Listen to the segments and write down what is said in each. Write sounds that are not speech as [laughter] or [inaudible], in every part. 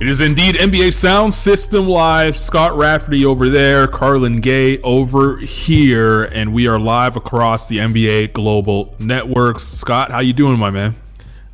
It is indeed NBA Sound System Live. Scott Rafferty over there, Carlan Gay over here, and we are live across the NBA Global Networks. Scott, how you doing, my man?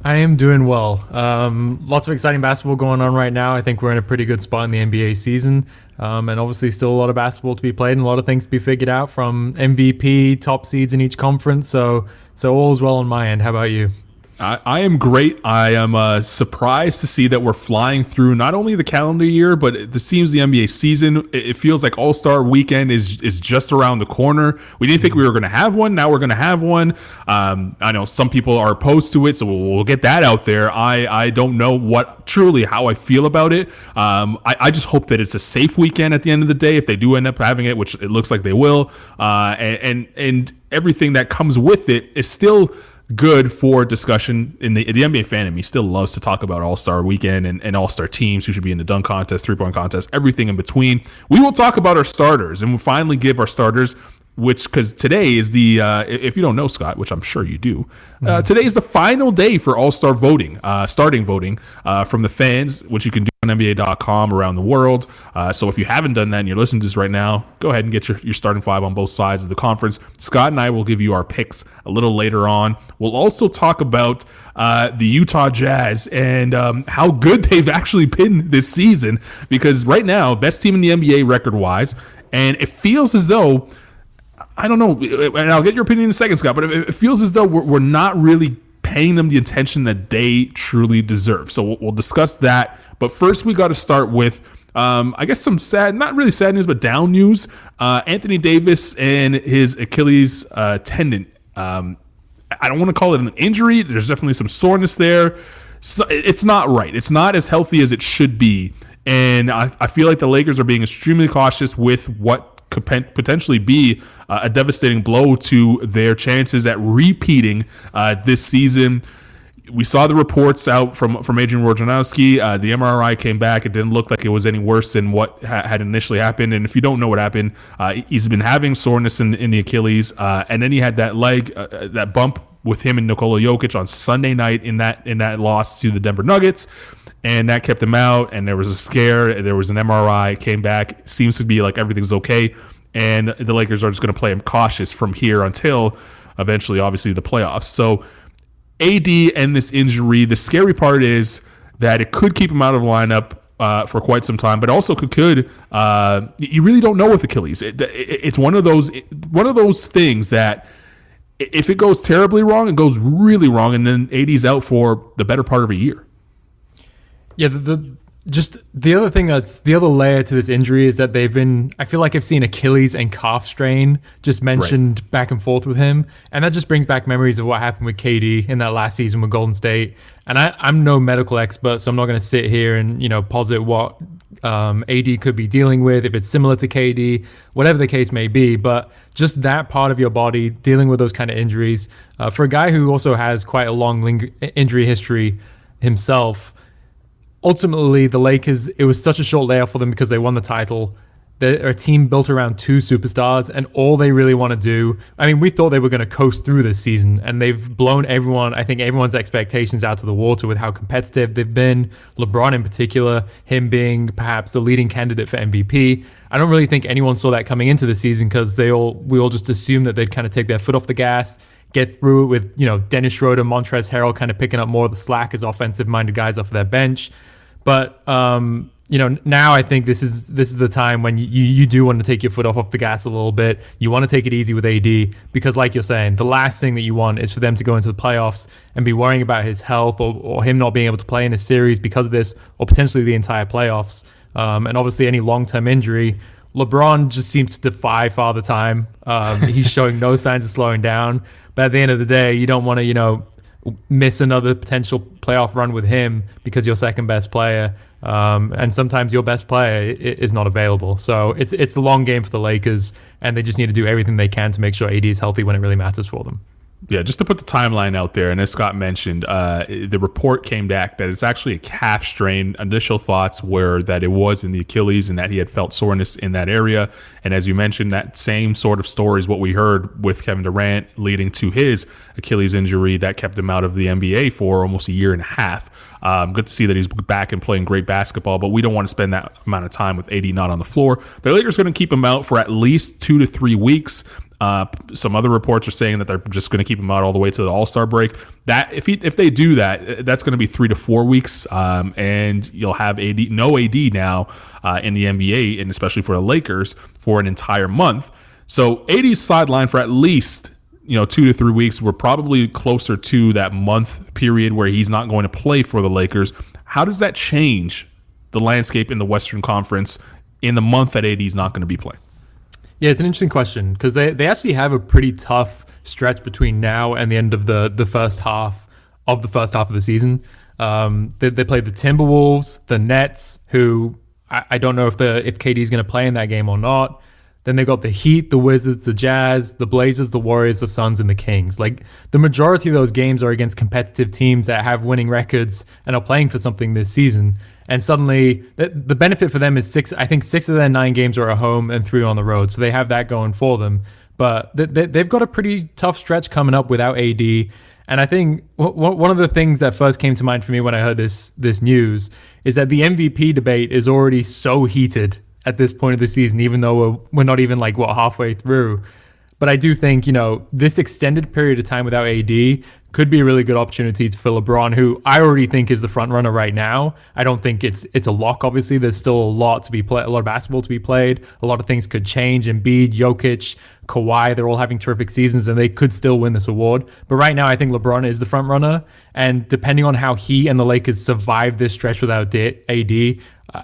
I am doing well. Um, lots of exciting basketball going on right now. I think we're in a pretty good spot in the NBA season, um, and obviously still a lot of basketball to be played and a lot of things to be figured out from MVP, top seeds in each conference. So, so all is well on my end. How about you? I, I am great. I am uh, surprised to see that we're flying through not only the calendar year, but it seems the NBA season. It, it feels like All Star Weekend is is just around the corner. We didn't think we were going to have one. Now we're going to have one. Um, I know some people are opposed to it, so we'll, we'll, get that out there. I I don't know what truly how I feel about it. Um, I, I just hope that it's a safe weekend at the end of the day. If they do end up having it, which it looks like they will, uh, and, and and everything that comes with it is still good for discussion in the, the NBA fan in me still loves to talk about All Star Weekend and, and All Star teams who should be in the dunk contest, three point contest, everything in between. We will talk about our starters and we'll finally give our starters which because today is the uh, if you don't know Scott, which I'm sure you do, uh, mm-hmm. today is the final day for All Star voting, uh, starting voting uh, from the fans, which you can do on NBA.com around the world. Uh, so if you haven't done that and you're listening to this right now, go ahead and get your, your starting five on both sides of the conference. Scott and I will give you our picks a little later on. We'll also talk about uh, the Utah Jazz and um, how good [laughs] they've actually been this season because right now, best team in the NBA record wise, and it feels as though I don't know, and I'll get your opinion in a second, Scott. But it feels as though we're, we're not really paying them the attention that they truly deserve. So we'll, we'll discuss that. But first, we got to start with, um, I guess, some sad, not really sad news, but down news. Uh, Anthony Davis and his Achilles uh, tendon. Um, I don't want to call it an injury. There's definitely some soreness there. So it's not right. It's not as healthy as it should be. And I, I feel like the Lakers are being extremely cautious with what could potentially be uh, a devastating blow to their chances at repeating uh, this season. We saw the reports out from from Adrian Wojnarowski. Uh, the MRI came back; it didn't look like it was any worse than what ha- had initially happened. And if you don't know what happened, uh, he's been having soreness in, in the Achilles, uh, and then he had that leg, uh, that bump with him and Nikola Jokic on Sunday night in that in that loss to the Denver Nuggets and that kept him out. And there was a scare. There was an MRI. Came back. Seems to be like everything's okay. And the Lakers are just going to play him cautious from here until eventually, obviously, the playoffs. So AD and this injury. The scary part is that it could keep him out of the lineup. Uh, for quite some time, but also could, could uh, you really don't know with Achilles. It, it, it's one of those one of those things that if it goes terribly wrong, it goes really wrong, and then AD's out for the better part of a year. Yeah, the, the just the other thing that's the other layer to this injury is that they've been I feel like I've seen Achilles and calf strain just mentioned right. back and forth with him. And that just brings back memories of what happened with KD in that last season with Golden State. And I, I'm no medical expert, so I'm not gonna sit here and, you know, posit what um, AD could be dealing with, if it's similar to KD, whatever the case may be. But just that part of your body dealing with those kind of injuries, uh, for a guy who also has quite a long ling- injury history himself, ultimately the Lakers, it was such a short layoff for them because they won the title. They're a team built around two superstars, and all they really want to do. I mean, we thought they were going to coast through this season, and they've blown everyone. I think everyone's expectations out to the water with how competitive they've been. LeBron, in particular, him being perhaps the leading candidate for MVP. I don't really think anyone saw that coming into the season because they all we all just assumed that they'd kind of take their foot off the gas, get through it with you know Dennis Schroeder, Montrezl Harrell kind of picking up more of the slack as offensive-minded guys off of their bench. But um, you know, now I think this is this is the time when you you do want to take your foot off off the gas a little bit. You want to take it easy with AD because, like you're saying, the last thing that you want is for them to go into the playoffs and be worrying about his health or, or him not being able to play in a series because of this, or potentially the entire playoffs. Um, and obviously, any long term injury. LeBron just seems to defy father time. Um, he's showing no [laughs] signs of slowing down. But at the end of the day, you don't want to, you know, miss another potential playoff run with him because your second best player. Um, and sometimes your best player is not available. So it's it's a long game for the Lakers, and they just need to do everything they can to make sure AD is healthy when it really matters for them. Yeah, just to put the timeline out there, and as Scott mentioned, uh, the report came back that it's actually a calf strain. Initial thoughts were that it was in the Achilles and that he had felt soreness in that area. And as you mentioned, that same sort of story is what we heard with Kevin Durant leading to his Achilles injury that kept him out of the NBA for almost a year and a half. Um, good to see that he's back and playing great basketball, but we don't want to spend that amount of time with AD not on the floor. The Lakers going to keep him out for at least two to three weeks. Uh, some other reports are saying that they're just going to keep him out all the way to the All Star break. That if he, if they do that, that's going to be three to four weeks, um, and you'll have AD no AD now uh, in the NBA, and especially for the Lakers for an entire month. So AD's sideline for at least you know two to three weeks. We're probably closer to that month period where he's not going to play for the Lakers. How does that change the landscape in the Western Conference in the month that AD is not going to be playing? Yeah, it's an interesting question because they, they actually have a pretty tough stretch between now and the end of the, the first half of the first half of the season. Um, they, they played the Timberwolves, the Nets, who I, I don't know if the if KD is going to play in that game or not. Then they got the Heat, the Wizards, the Jazz, the Blazers, the Warriors, the Suns, and the Kings. Like the majority of those games are against competitive teams that have winning records and are playing for something this season. And suddenly, the, the benefit for them is six. I think six of their nine games are at home and three on the road, so they have that going for them. But they, they've got a pretty tough stretch coming up without AD. And I think one of the things that first came to mind for me when I heard this this news is that the MVP debate is already so heated at this point of the season, even though we're, we're not even like what halfway through. But I do think, you know, this extended period of time without AD could be a really good opportunity for LeBron, who I already think is the front runner right now. I don't think it's it's a lock. Obviously, there's still a lot to be played, a lot of basketball to be played. A lot of things could change. Embiid, Jokic, Kawhi, they're all having terrific seasons, and they could still win this award. But right now, I think LeBron is the front runner, and depending on how he and the Lakers survive this stretch without AD,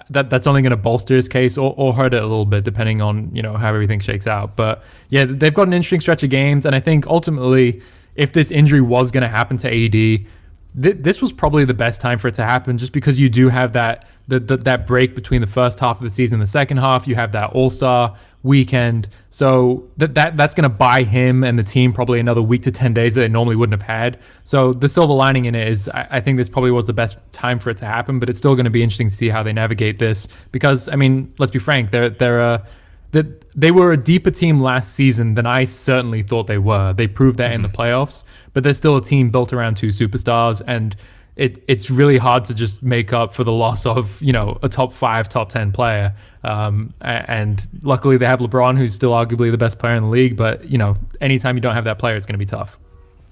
that that's only going to bolster his case or, or hurt it a little bit, depending on you know how everything shakes out. But yeah, they've got an interesting stretch of games, and I think ultimately if this injury was going to happen to AD, th- this was probably the best time for it to happen, just because you do have that the, the, that break between the first half of the season and the second half. You have that All Star weekend, so that that that's going to buy him and the team probably another week to ten days that they normally wouldn't have had. So the silver lining in it is, I, I think this probably was the best time for it to happen, but it's still going to be interesting to see how they navigate this because I mean, let's be frank, they're they're a that they were a deeper team last season than I certainly thought they were. They proved that mm-hmm. in the mm-hmm. playoffs, but they're still a team built around two superstars, and it it's really hard to just make up for the loss of you know a top five, top ten player. Um, and luckily they have LeBron, who's still arguably the best player in the league. But you know, anytime you don't have that player, it's going to be tough.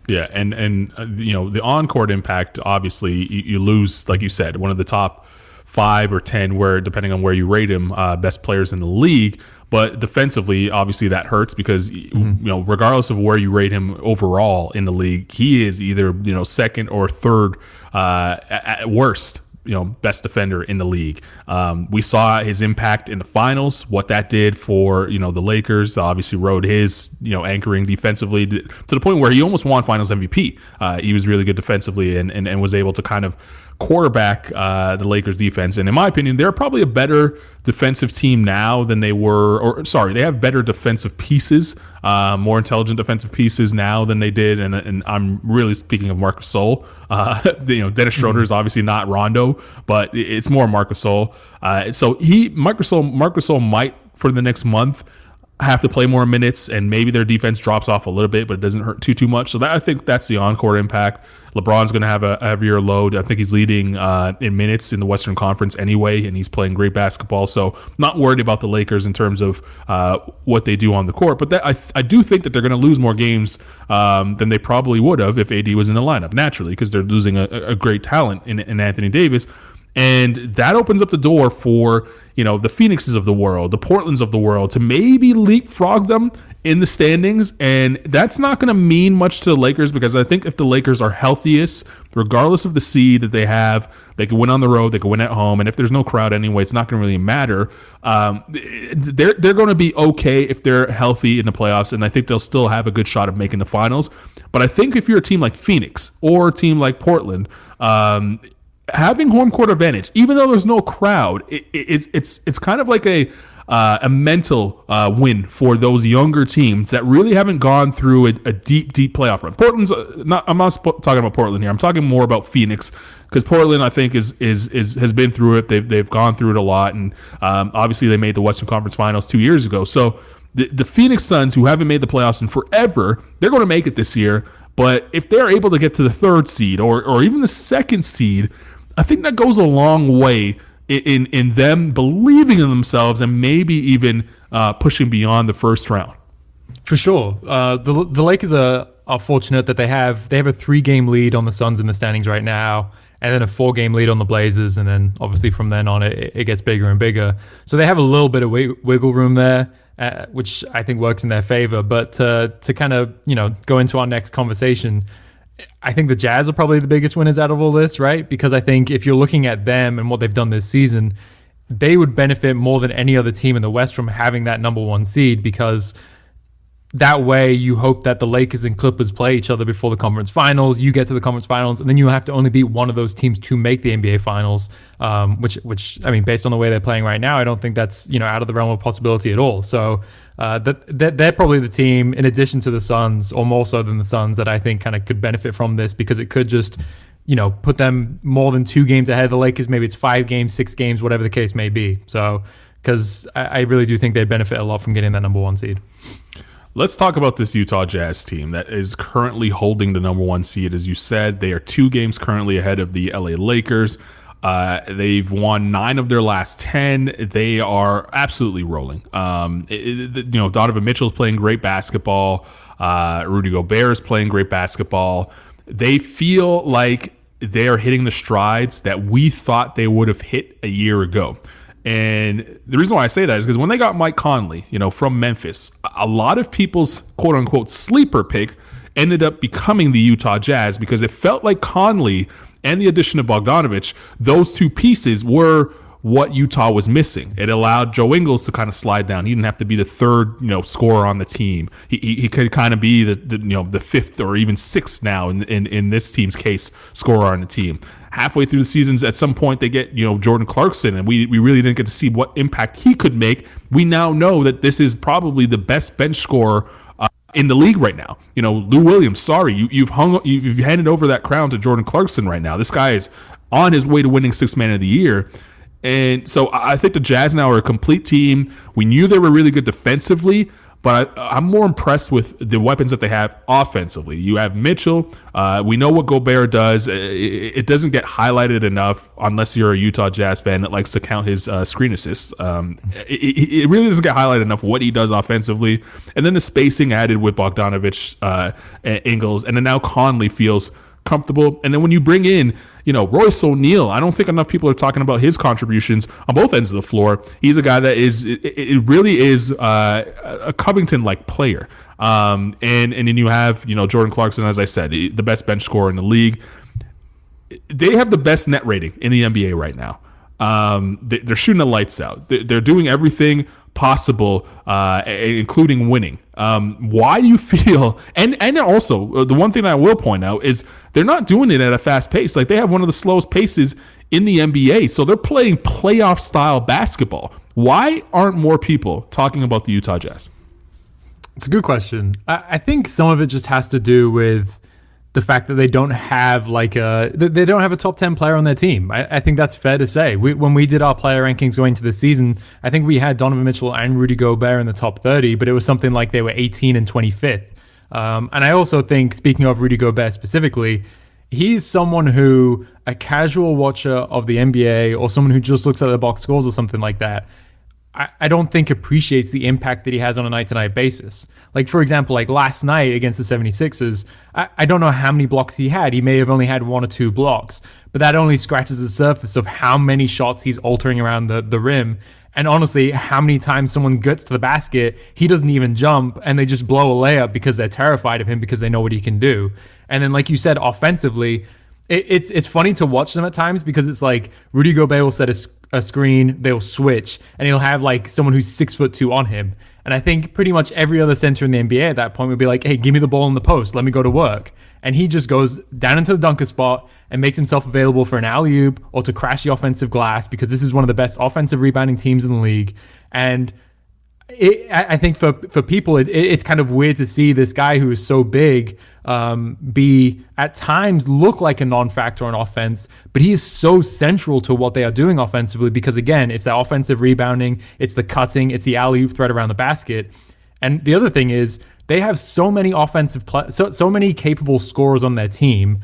Yeah, and and uh, you know the on court impact. Obviously, you, you lose, like you said, one of the top five or ten, where depending on where you rate him, uh, best players in the league. But defensively, obviously that hurts because mm-hmm. you know, regardless of where you rate him overall in the league, he is either you know second or third uh, at worst you know best defender in the league. Um, we saw his impact in the finals, what that did for you know the Lakers. Obviously, rode his you know anchoring defensively to, to the point where he almost won Finals MVP. Uh, he was really good defensively and, and and was able to kind of quarterback uh, the Lakers defense. And in my opinion, they're probably a better defensive team now than they were, or sorry, they have better defensive pieces, uh, more intelligent defensive pieces now than they did. And, and I'm really speaking of Marc Gasol. Uh, [laughs] you know, Dennis Schroeder is mm-hmm. obviously not Rondo, but it's more Marc Gasol. Uh, so he, Marc Gasol, Marc Gasol might for the next month have to play more minutes and maybe their defense drops off a little bit, but it doesn't hurt too too much. So that, I think that's the encore impact. LeBron's going to have a heavier load. I think he's leading uh, in minutes in the Western Conference anyway, and he's playing great basketball. So not worried about the Lakers in terms of uh, what they do on the court. But that, I, I do think that they're going to lose more games um, than they probably would have if AD was in the lineup naturally because they're losing a, a great talent in, in Anthony Davis. And that opens up the door for, you know, the Phoenixes of the world, the Portlands of the world to maybe leapfrog them in the standings. And that's not going to mean much to the Lakers because I think if the Lakers are healthiest, regardless of the seed that they have, they can win on the road, they can win at home. And if there's no crowd anyway, it's not going to really matter. Um, they're they're going to be okay if they're healthy in the playoffs. And I think they'll still have a good shot of making the finals. But I think if you're a team like Phoenix or a team like Portland, um, having home court advantage, even though there's no crowd, it, it, it's it's kind of like a uh, a mental uh, win for those younger teams that really haven't gone through a, a deep, deep playoff run. Portland's uh, not. I'm not talking about Portland here. I'm talking more about Phoenix because Portland, I think, is is is has been through it. They've they've gone through it a lot, and um, obviously they made the Western Conference Finals two years ago. So the, the Phoenix Suns, who haven't made the playoffs in forever, they're going to make it this year. But if they're able to get to the third seed or or even the second seed I think that goes a long way in in, them believing in themselves and maybe even uh, pushing beyond the first round. For sure, uh, the the Lakers are are fortunate that they have they have a three game lead on the Suns in the standings right now, and then a four game lead on the Blazers, and then obviously from then on it, it gets bigger and bigger. So they have a little bit of wiggle room there. Uh, which I think works in their favor. But uh, to kind of you know go into our next conversation, I think the Jazz are probably the biggest winners out of all this, right? Because I think if you're looking at them and what they've done this season, they would benefit more than any other team in the West from having that number one seed because that way you hope that the Lakers and Clippers play each other before the conference finals. You get to the conference finals, and then you have to only beat one of those teams to make the NBA finals. Um, which, which I mean, based on the way they're playing right now, I don't think that's you know out of the realm of possibility at all. So uh, that, that they're probably the team, in addition to the Suns, or more so than the Suns, that I think kind of could benefit from this because it could just you know put them more than two games ahead of the Lakers. Maybe it's five games, six games, whatever the case may be. So because I, I really do think they benefit a lot from getting that number one seed. Let's talk about this Utah Jazz team that is currently holding the number one seed. As you said, they are two games currently ahead of the LA Lakers. Uh, they've won nine of their last ten. They are absolutely rolling. Um, it, it, you know, Donovan Mitchell is playing great basketball. Uh, Rudy Gobert is playing great basketball. They feel like they are hitting the strides that we thought they would have hit a year ago. And the reason why I say that is because when they got Mike Conley, you know, from Memphis, a lot of people's quote unquote sleeper pick ended up becoming the Utah Jazz because it felt like Conley and the addition of Bogdanovich, those two pieces were what Utah was missing. It allowed Joe Ingles to kind of slide down. He didn't have to be the third, you know, scorer on the team. He, he, he could kind of be the, the, you know the fifth or even sixth now in, in in this team's case scorer on the team halfway through the seasons, at some point they get you know Jordan Clarkson, and we we really didn't get to see what impact he could make. We now know that this is probably the best bench scorer. In the league right now, you know Lou Williams. Sorry, you, you've hung, you've, you've handed over that crown to Jordan Clarkson right now. This guy is on his way to winning Sixth Man of the Year, and so I think the Jazz now are a complete team. We knew they were really good defensively, but I, am more impressed with the weapons that they have offensively. You have Mitchell. Uh, we know what Gobert does. It, it, doesn't get highlighted enough unless you're a Utah Jazz fan that likes to count his uh, screen assists. Um, it, it, really doesn't get highlighted enough what he does offensively. And then the spacing added with Bogdanovich, uh, Ingles, and then now Conley feels comfortable. And then when you bring in you know, Royce O'Neal, I don't think enough people are talking about his contributions on both ends of the floor. He's a guy that is, it, it really is uh, a Covington like player. Um, and, and then you have, you know, Jordan Clarkson, as I said, the best bench scorer in the league. They have the best net rating in the NBA right now. Um, they, are shooting the lights out. They're doing everything possible, uh, including winning. Um, why do you [laughs] feel? And and also uh, the one thing I will point out is they're not doing it at a fast pace. Like they have one of the slowest paces in the NBA, so they're playing playoff style basketball. Why aren't more people talking about the Utah Jazz? It's a good question. I, I think some of it just has to do with the fact that they don't have like a they don't have a top 10 player on their team. I, I think that's fair to say. We, when we did our player rankings going into the season i think we had donovan mitchell and rudy gobert in the top 30 but it was something like they were 18 and 25th um, and i also think speaking of rudy gobert specifically he's someone who a casual watcher of the nba or someone who just looks at the box scores or something like that I, don't think appreciates the impact that he has on a night to night basis. Like, for example, like last night against the 76ers, I, I don't know how many blocks he had. He may have only had one or two blocks, but that only scratches the surface of how many shots he's altering around the, the rim. And honestly, how many times someone gets to the basket, he doesn't even jump, and they just blow a layup because they're terrified of him because they know what he can do. And then, like you said, offensively, it, it's it's funny to watch them at times because it's like Rudy Gobert will set a, a screen, they'll switch, and he'll have like someone who's six foot two on him. And I think pretty much every other center in the NBA at that point would be like, hey, give me the ball in the post, let me go to work. And he just goes down into the dunker spot and makes himself available for an alley oop or to crash the offensive glass because this is one of the best offensive rebounding teams in the league. And it, I think for for people, it, it's kind of weird to see this guy who is so big um, be at times look like a non-factor on offense, but he is so central to what they are doing offensively because again, it's the offensive rebounding, it's the cutting, it's the alley oop threat around the basket, and the other thing is they have so many offensive pl- so so many capable scorers on their team,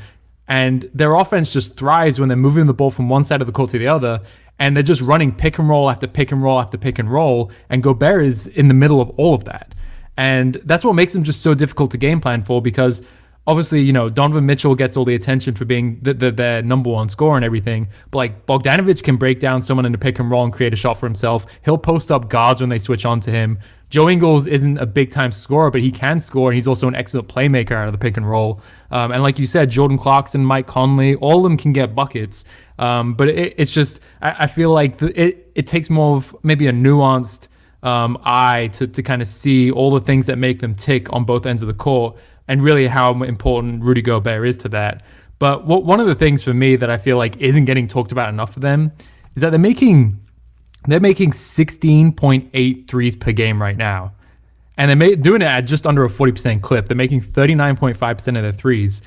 and their offense just thrives when they're moving the ball from one side of the court to the other and they're just running pick and roll after pick and roll after pick and roll. And Gobert is in the middle of all of that. And that's what makes him just so difficult to game plan for because obviously, you know, Donovan Mitchell gets all the attention for being the, the, their number one scorer and everything. But like Bogdanovich can break down someone in a pick and roll and create a shot for himself. He'll post up guards when they switch on to him. Joe Ingles isn't a big time scorer, but he can score, and he's also an excellent playmaker out of the pick and roll. Um, and like you said, Jordan Clarkson, Mike Conley, all of them can get buckets. Um, but it, it's just, I, I feel like the, it, it takes more of maybe a nuanced um, eye to, to kind of see all the things that make them tick on both ends of the court and really how important Rudy Gobert is to that. But what, one of the things for me that I feel like isn't getting talked about enough for them is that they're making they're making 16.8 threes per game right now. And they're doing it at just under a 40% clip. They're making 39.5% of their threes.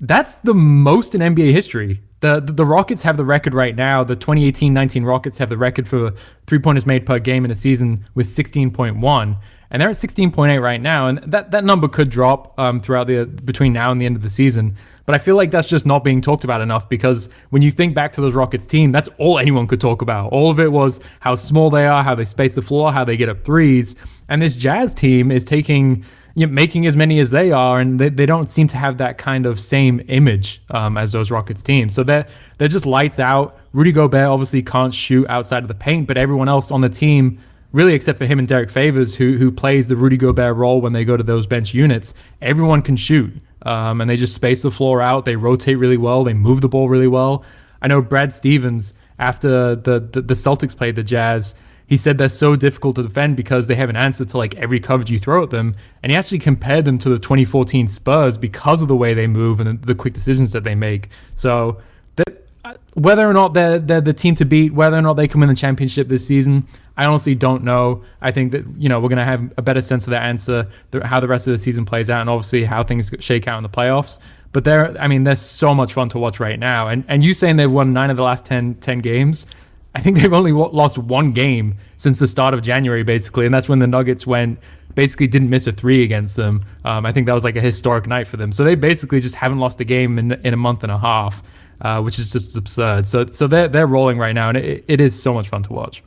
That's the most in NBA history. The, the, the Rockets have the record right now. The 2018-19 Rockets have the record for three pointers made per game in a season with 16.1, and they're at 16.8 right now. And that, that number could drop um, throughout the between now and the end of the season. But I feel like that's just not being talked about enough because when you think back to those Rockets team, that's all anyone could talk about. All of it was how small they are, how they space the floor, how they get up threes. And this Jazz team is taking you know, making as many as they are, and they, they don't seem to have that kind of same image um, as those Rockets teams. So they're they're just lights out. Rudy Gobert obviously can't shoot outside of the paint, but everyone else on the team, really except for him and Derek Favors, who who plays the Rudy Gobert role when they go to those bench units, everyone can shoot, um, and they just space the floor out. They rotate really well. They move the ball really well. I know Brad Stevens after the the, the Celtics played the Jazz he said they're so difficult to defend because they have an answer to like every coverage you throw at them. And he actually compared them to the 2014 Spurs because of the way they move and the quick decisions that they make. So that uh, whether or not they're, they're the team to beat, whether or not they come win the championship this season, I honestly don't know. I think that you know we're gonna have a better sense of the answer, how the rest of the season plays out, and obviously how things shake out in the playoffs. But they're, I mean, they're so much fun to watch right now. And and you saying they've won nine of the last 10, 10 games, I think they've only lost one game since the start of January, basically, and that's when the Nuggets went basically didn't miss a three against them. Um, I think that was like a historic night for them. So they basically just haven't lost a game in, in a month and a half, uh, which is just absurd. So so they're they're rolling right now, and it, it is so much fun to watch.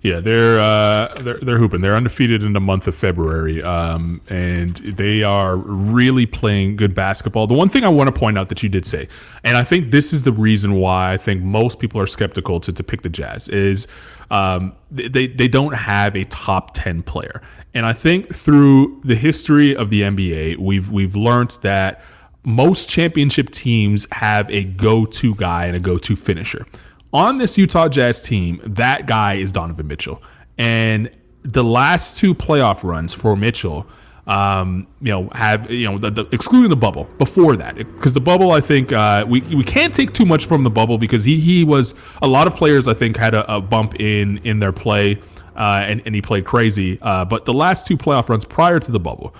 Yeah, they're uh, they're they're hooping. They're undefeated in the month of February, um, and they are really playing good basketball. The one thing I want to point out that you did say, and I think this is the reason why I think most people are skeptical to to pick the Jazz is um, they they don't have a top ten player, and I think through the history of the NBA, we've we've learned that most championship teams have a go to guy and a go to finisher on this Utah Jazz team, that guy is Donovan Mitchell. And the last two playoff runs for Mitchell, um, you know, have you know, the, the, excluding the bubble before that, because the bubble, I think uh, we we can't take too much from the bubble because he he was a lot of players I think had a, a bump in in their play, uh, and and he played crazy. Uh, but the last two playoff runs prior to the bubble.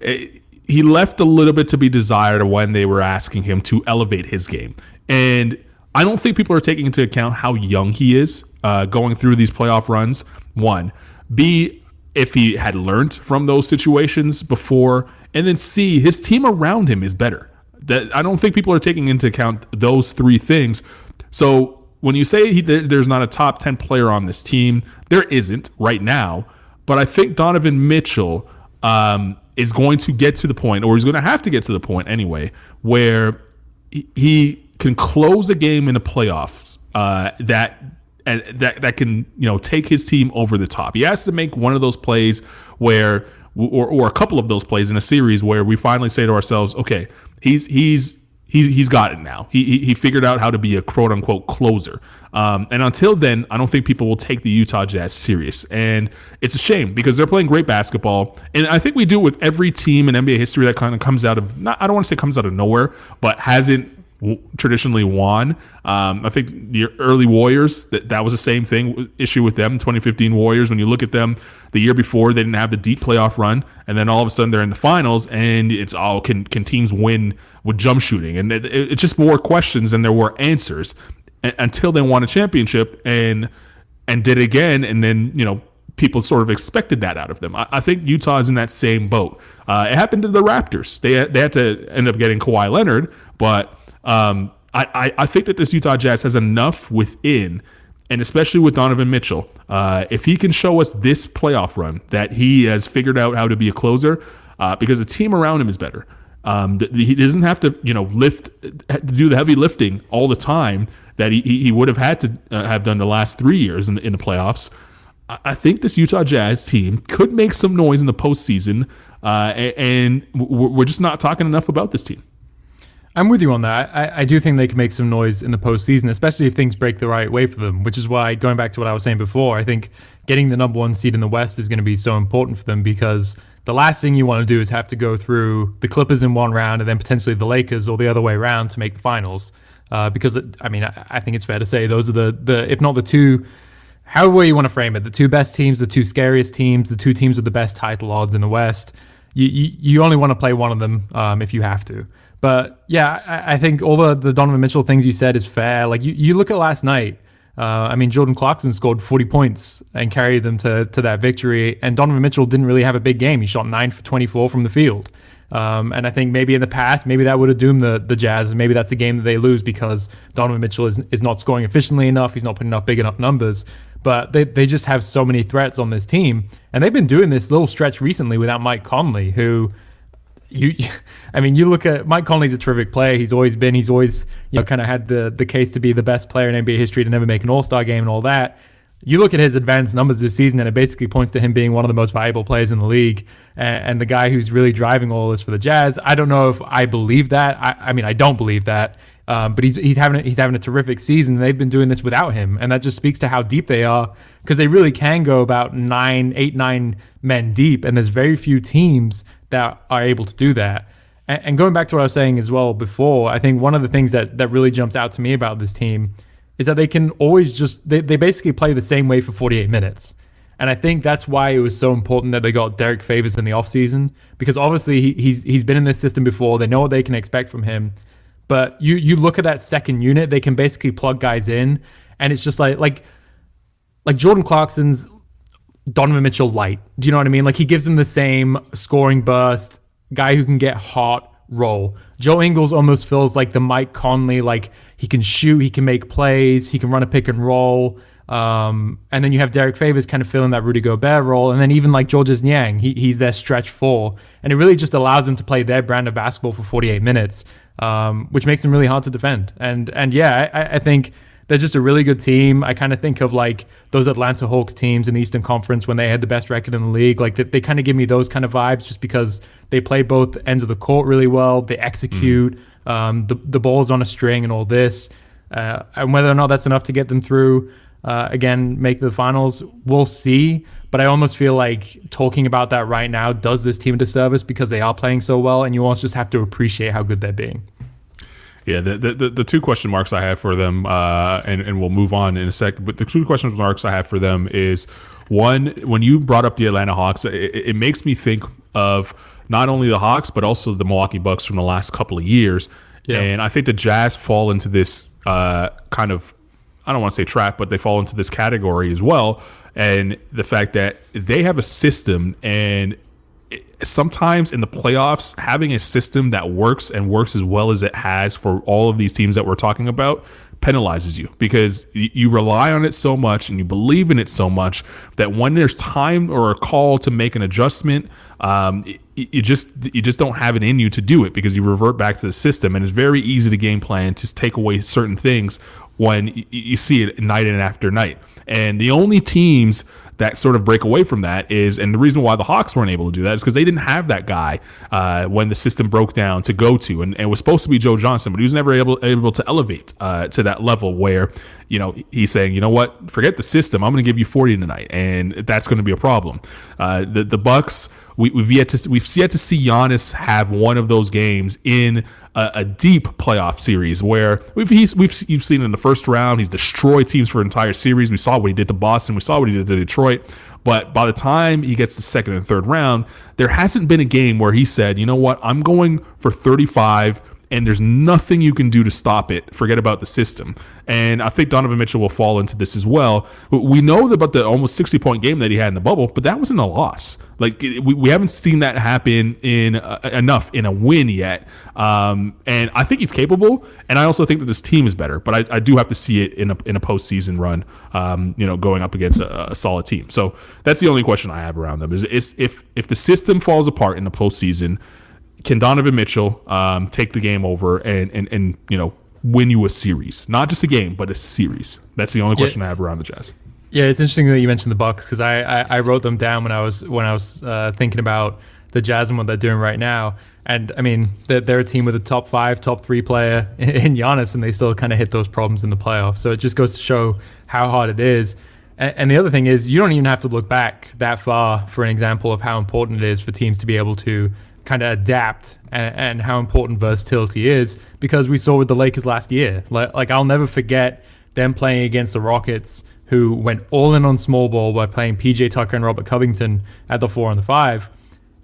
It, eh, he left a little bit to be desired when they were asking him to elevate his game. And I don't think people are taking into account how young he is uh, going through these playoff runs. One, B, if he had learned from those situations before, and then C, his team around him is better. That I don't think people are taking into account those three things. So when you say he, there's not a top 10 player on this team, there isn't right now. But I think Donovan Mitchell um, is going to get to the point, or he's going to have to get to the point anyway, where he can close a game in the playoffs uh, that and that that can you know take his team over the top. He has to make one of those plays where, or, or a couple of those plays in a series where we finally say to ourselves, okay, he's he's he's he's got it now. He he figured out how to be a quote unquote closer. Um, and until then, I don't think people will take the Utah Jazz serious. And it's a shame because they're playing great basketball. And I think we do it with every team in NBA history that kind of comes out of not I don't want to say comes out of nowhere, but hasn't traditionally won. Um, I think the early Warriors that that was the same thing issue with them. 2015 Warriors. When you look at them, the year before they didn't have the deep playoff run, and then all of a sudden they're in the finals, and it's all can can teams win with jump shooting, and it, it, it's just more questions than there were answers until they won a championship and and did it again, and then you know people sort of expected that out of them. I, I think Utah is in that same boat. Uh, it happened to the Raptors. They they had to end up getting Kawhi Leonard, but um, I, I, I think that this Utah Jazz has enough within and especially with Donovan Mitchell, uh, if he can show us this playoff run that he has figured out how to be a closer, uh, because the team around him is better. Um, he doesn't have to, you know, lift, do the heavy lifting all the time that he, he would have had to uh, have done the last three years in the, in the playoffs. I think this Utah Jazz team could make some noise in the postseason, uh, and we're just not talking enough about this team. I'm with you on that. I, I, do think they can make some noise in the postseason, especially if things break the right way for them, which is why, going back to what I was saying before, I think getting the number one seed in the West is going to be so important for them because the last thing you want to do is have to go through the Clippers in one round and then potentially the Lakers or the other way around to make the finals. Uh, because, it, I mean, I, I, think it's fair to say those are the, the, if not the two, however you want to frame it, the two best teams, the two scariest teams, the two teams with the best title odds in the West. You, you, you only want to play one of them um, if you have to. But yeah, I, I, think all the, the Donovan Mitchell things you said is fair. Like you, you look at last night. Uh, I mean, Jordan Clarkson scored 40 points and carried them to, to that victory. And Donovan Mitchell didn't really have a big game. He shot 9 for 24 from the field. Um, and I think maybe in the past, maybe that would have doomed the, the Jazz. And maybe that's a game that they lose because Donovan Mitchell is, is not scoring efficiently enough. He's not putting up big enough numbers. But they, they just have so many threats on this team. And they've been doing this little stretch recently without Mike Conley, who you, I mean, you look at Mike Conley's a terrific player. He's always been. He's always you know kind of had the the case to be the best player in NBA history to never make an All Star game and all that. You look at his advanced numbers this season, and it basically points to him being one of the most valuable players in the league, and, and the guy who's really driving all this for the Jazz. I don't know if I believe that. I, I mean, I don't believe that. Um, but he's he's having a, he's having a terrific season. They've been doing this without him, and that just speaks to how deep they are because they really can go about nine, eight, nine men deep, and there's very few teams that are able to do that. And, and going back to what I was saying as well before, I think one of the things that that really jumps out to me about this team is that they can always just they, they basically play the same way for 48 minutes. And I think that's why it was so important that they got Derek Favors in the offseason because obviously he, he's he's been in this system before. They know what they can expect from him. But you you look at that second unit, they can basically plug guys in, and it's just like like like Jordan Clarkson's Donovan Mitchell light. Do you know what I mean? Like he gives him the same scoring burst, guy who can get hot role. Joe Ingles almost feels like the Mike Conley, like he can shoot, he can make plays, he can run a pick and roll. Um, and then you have Derek Favors kind of filling that Rudy Gobert role. And then even like Georges Niang, he, he's their stretch four. And it really just allows them to play their brand of basketball for 48 minutes, um, which makes them really hard to defend. And and yeah, I, I think they're just a really good team. I kind of think of like those Atlanta Hawks teams in the Eastern Conference when they had the best record in the league. Like they, they kind of give me those kind of vibes just because they play both ends of the court really well. They execute. Mm. Um, the the ball's on a string and all this. Uh, and whether or not that's enough to get them through, uh, again, make the finals, we'll see. But I almost feel like talking about that right now does this team a disservice because they are playing so well, and you almost just have to appreciate how good they're being. Yeah, the, the, the two question marks I have for them, uh, and, and we'll move on in a sec, but the two question marks I have for them is one, when you brought up the Atlanta Hawks, it, it makes me think of not only the Hawks, but also the Milwaukee Bucks from the last couple of years. Yeah. And I think the Jazz fall into this uh, kind of, I don't want to say trap, but they fall into this category as well. And the fact that they have a system and sometimes in the playoffs, having a system that works and works as well as it has for all of these teams that we're talking about penalizes you because you rely on it so much and you believe in it so much that when there's time or a call to make an adjustment, um, you just you just don't have it in you to do it because you revert back to the system, and it's very easy to game plan to take away certain things when you see it night in and after night. And the only teams that sort of break away from that is, and the reason why the Hawks weren't able to do that is because they didn't have that guy uh, when the system broke down to go to, and, and, it was supposed to be Joe Johnson, but he was never able able to elevate uh, to that level where you know he's saying, you know what, forget the system, I'm going to give you 40 tonight, and that's going to be a problem. Uh, the the Bucks we, have yet to we've yet to see Giannis have one of those games in a, a deep playoff series where we've we've you've seen in the first round he's destroyed teams for entire series. We saw what he did to Boston. We saw what he did to Detroit. But by the time he gets to second and third round, there hasn't been a game where he said, you know what, I'm going for 35 and there's nothing you can do to stop it. Forget about the system. And I think Donovan Mitchell will fall into this as well. We know about the almost 60 point game that he had in the bubble, but that wasn't a loss. Like we, we haven't seen that happen in uh, enough in a win yet. Um, and I think he's capable. And I also think that this team is better, but I, I do have to see it in a, in a postseason run, um, you know, going up against a, a, solid team. So that's the only question I have around them is, is if, if the system falls apart in the postseason, can Donovan Mitchell um, take the game over and, and, and, you know, win you a series? Not just a game, but a series. That's the only question yeah. I have around the Jazz. Yeah, it's interesting that you mentioned the Bucks because I, I, I, wrote them down when I was when I was uh, thinking about the Jazz and what they're doing right now. And I mean, they're, they're a team with a top five, top three player in, [laughs] in Giannis, and they still kind of hit those problems in the playoffs. So it just goes to show how hard it is. And, and the other thing is, you don't even have to look back that far for an example of how important it is for teams to be able to kind of adapt and, and, how important versatility is because we saw with the Lakers last year. Like, like, I'll never forget them playing against the Rockets, who went all in on small ball by playing PJ Tucker and Robert Covington at the four and the five.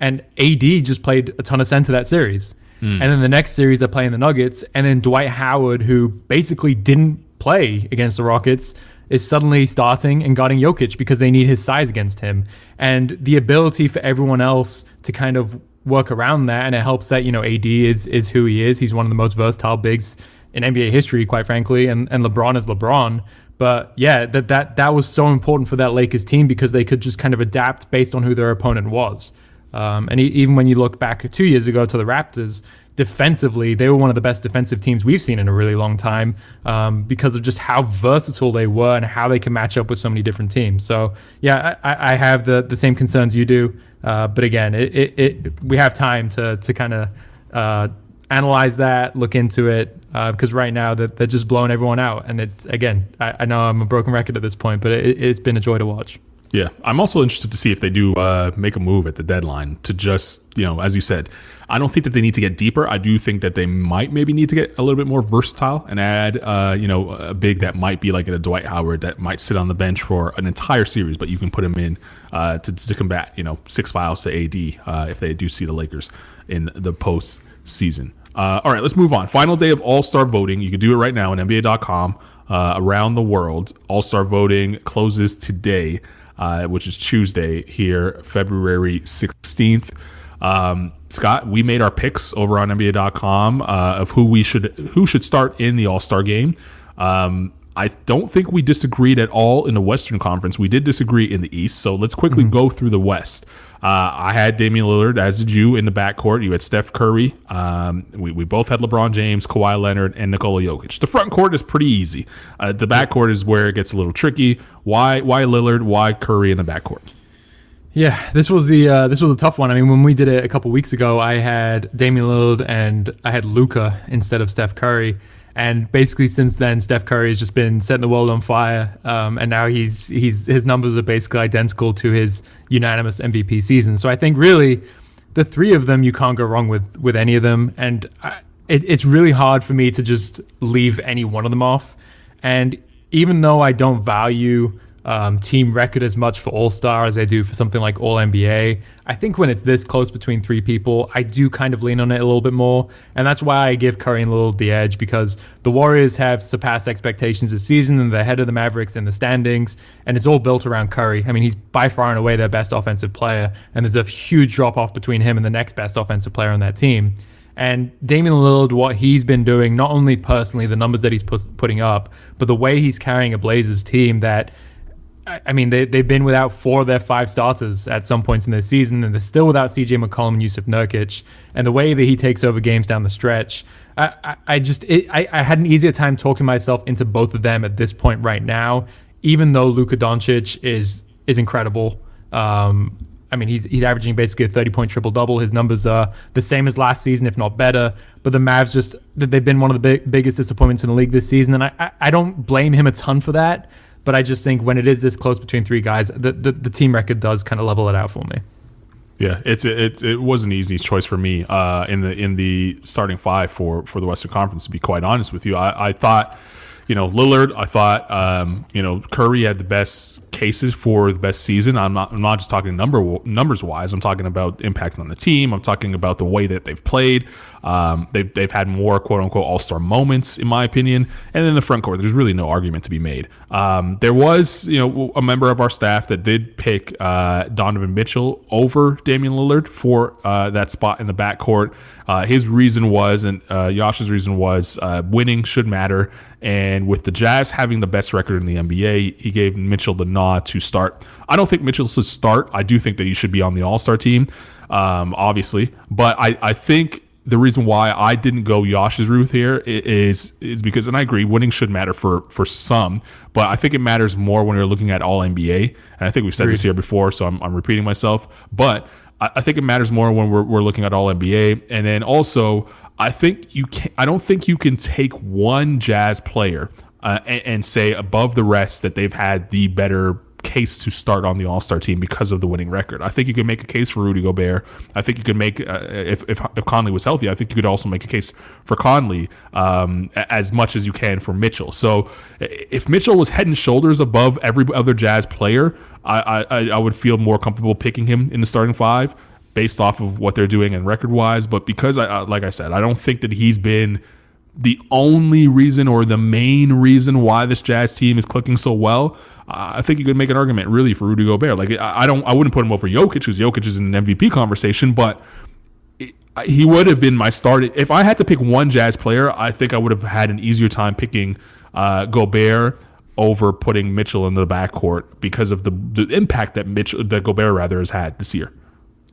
And AD just played a ton of center that series. Mm. And then the next series, they're playing the Nuggets. And then Dwight Howard, who basically didn't play against the Rockets, is suddenly starting and guarding Jokic because they need his size against him. And the ability for everyone else to kind of work around that, and it helps that you know AD is is who he is. He's one of the most versatile bigs in NBA history, quite frankly, and and LeBron is LeBron. But yeah, that that that was so important for that Lakers team because they could just kind of adapt based on who their opponent was. Um, and even when you look back two years ago to the Raptors, defensively, they were one of the best defensive teams we've seen in a really long time um, because of just how versatile they were and how they can match up with so many different teams. So yeah, I, I have the the same concerns you do. Uh, but again, it, it, it, we have time to to kind of uh, analyze that, look into it, because uh, right now they're, they're, just blowing everyone out. And it's again, I, I, know I'm a broken record at this point, but it, has been a joy to watch. Yeah, I'm also interested to see if they do uh, make a move at the deadline to just, you know, as you said, I don't think that they need to get deeper. I do think that they might maybe need to get a little bit more versatile and add, uh, you know, a big that might be like a Dwight Howard that might sit on the bench for an entire series, but you can put him in uh, to, to combat, you know, six files to AD uh, if they do see the Lakers in the postseason. Uh, all right, let's move on. Final day of All Star voting. You can do it right now on NBA.com uh, around the world. All Star voting closes today, uh, which is Tuesday here, February 16th. Um, Scott, we made our picks over on NBA.com uh, of who we should who should start in the All Star game. Um, I don't think we disagreed at all in the Western Conference. We did disagree in the East. So let's quickly mm-hmm. go through the West. Uh, I had Damian Lillard, as did you, in the backcourt. You had Steph Curry. Um, we, we both had LeBron James, Kawhi Leonard, and Nikola Jokic. The front court is pretty easy. Uh, the backcourt is where it gets a little tricky. Why why Lillard? Why Curry in the backcourt? Yeah, this was the uh, this was a tough one. I mean, when we did it a couple weeks ago, I had Damian Lillard and I had Luka instead of Steph Curry. And basically, since then, Steph Curry has just been setting the world on fire, um, and now he's he's his numbers are basically identical to his unanimous MVP season. So I think really, the three of them you can't go wrong with with any of them, and I, it, it's really hard for me to just leave any one of them off. And even though I don't value um, team record as much for All Star as I do for something like All NBA. I think when it's this close between three people, I do kind of lean on it a little bit more. And that's why I give Curry a little the edge because the Warriors have surpassed expectations this season and they're ahead of the Mavericks in the standings. And it's all built around Curry. I mean, he's by far and away their best offensive player. And there's a huge drop off between him and the next best offensive player on that team. And Damian Lillard, what he's been doing, not only personally, the numbers that he's putting up, but the way he's carrying a Blazers team that, I mean, they, they've been without four of their five starters at some points in their season, and they're still without CJ McCollum and Jusuf Nurkic. And the way that he takes over games down the stretch, I, I, I just, it, I, I had an easier time talking myself into both of them at this point right now, even though Luka Doncic is is incredible. Um, I mean, he's he's averaging basically a 30 point triple double. His numbers are the same as last season, if not better. But the Mavs just they've been one of the big, biggest disappointments in the league this season, and I, I, I don't blame him a ton for that. But I just think when it is this close between three guys, the the, the team record does kind of level it out for me. Yeah, it's it, it was an easy choice for me uh, in the in the starting five for for the Western Conference. To be quite honest with you, I, I thought you know, Lillard, I thought, um, you know, Curry had the best cases for the best season. I'm not, I'm not just talking number numbers wise. I'm talking about impact on the team. I'm talking about the way that they've played. Um, they've, they've had more quote unquote all star moments, in my opinion. And in the front court, there's really no argument to be made. Um, there was, you know, a member of our staff that did pick uh, Donovan Mitchell over Damian Lillard for uh, that spot in the backcourt. Uh, his reason was, and uh, Yosh's reason was, uh, winning should matter. And with the Jazz having the best record in the NBA, he gave Mitchell the nod to start. I don't think Mitchell should start. I do think that he should be on the All Star team, um, obviously. But I, I think the reason why I didn't go Yosh's route here is is because, and I agree, winning should matter for for some, but I think it matters more when you're looking at All NBA. And I think we've said Agreed. this here before, so I'm, I'm repeating myself. But I, I think it matters more when we're, we're looking at All NBA, and then also I think you can. I don't think you can take one Jazz player uh, and, and, say above the rest that they've had the better case to start on the All Star team because of the winning record. I think you can make a case for Rudy Gobert. I think you could make uh, if, if if Conley was healthy. I think you could also make a case for Conley um, as much as you can for Mitchell. So if Mitchell was head and shoulders above every other Jazz player, I I, I would feel more comfortable picking him in the starting five based off of what they're doing and record wise. But because I, like I said, I don't think that he's been the only reason or the main reason why this Jazz team is clicking so well. I think you could make an argument really for Rudy Gobert. Like I don't, I wouldn't put him over Jokic because Jokic is in an MVP conversation, but he would have been my start. If I had to pick one Jazz player, I think I would have had an easier time picking uh, Gobert over putting Mitchell in the backcourt because of the, the impact that Mitchell, that Gobert rather has had this year.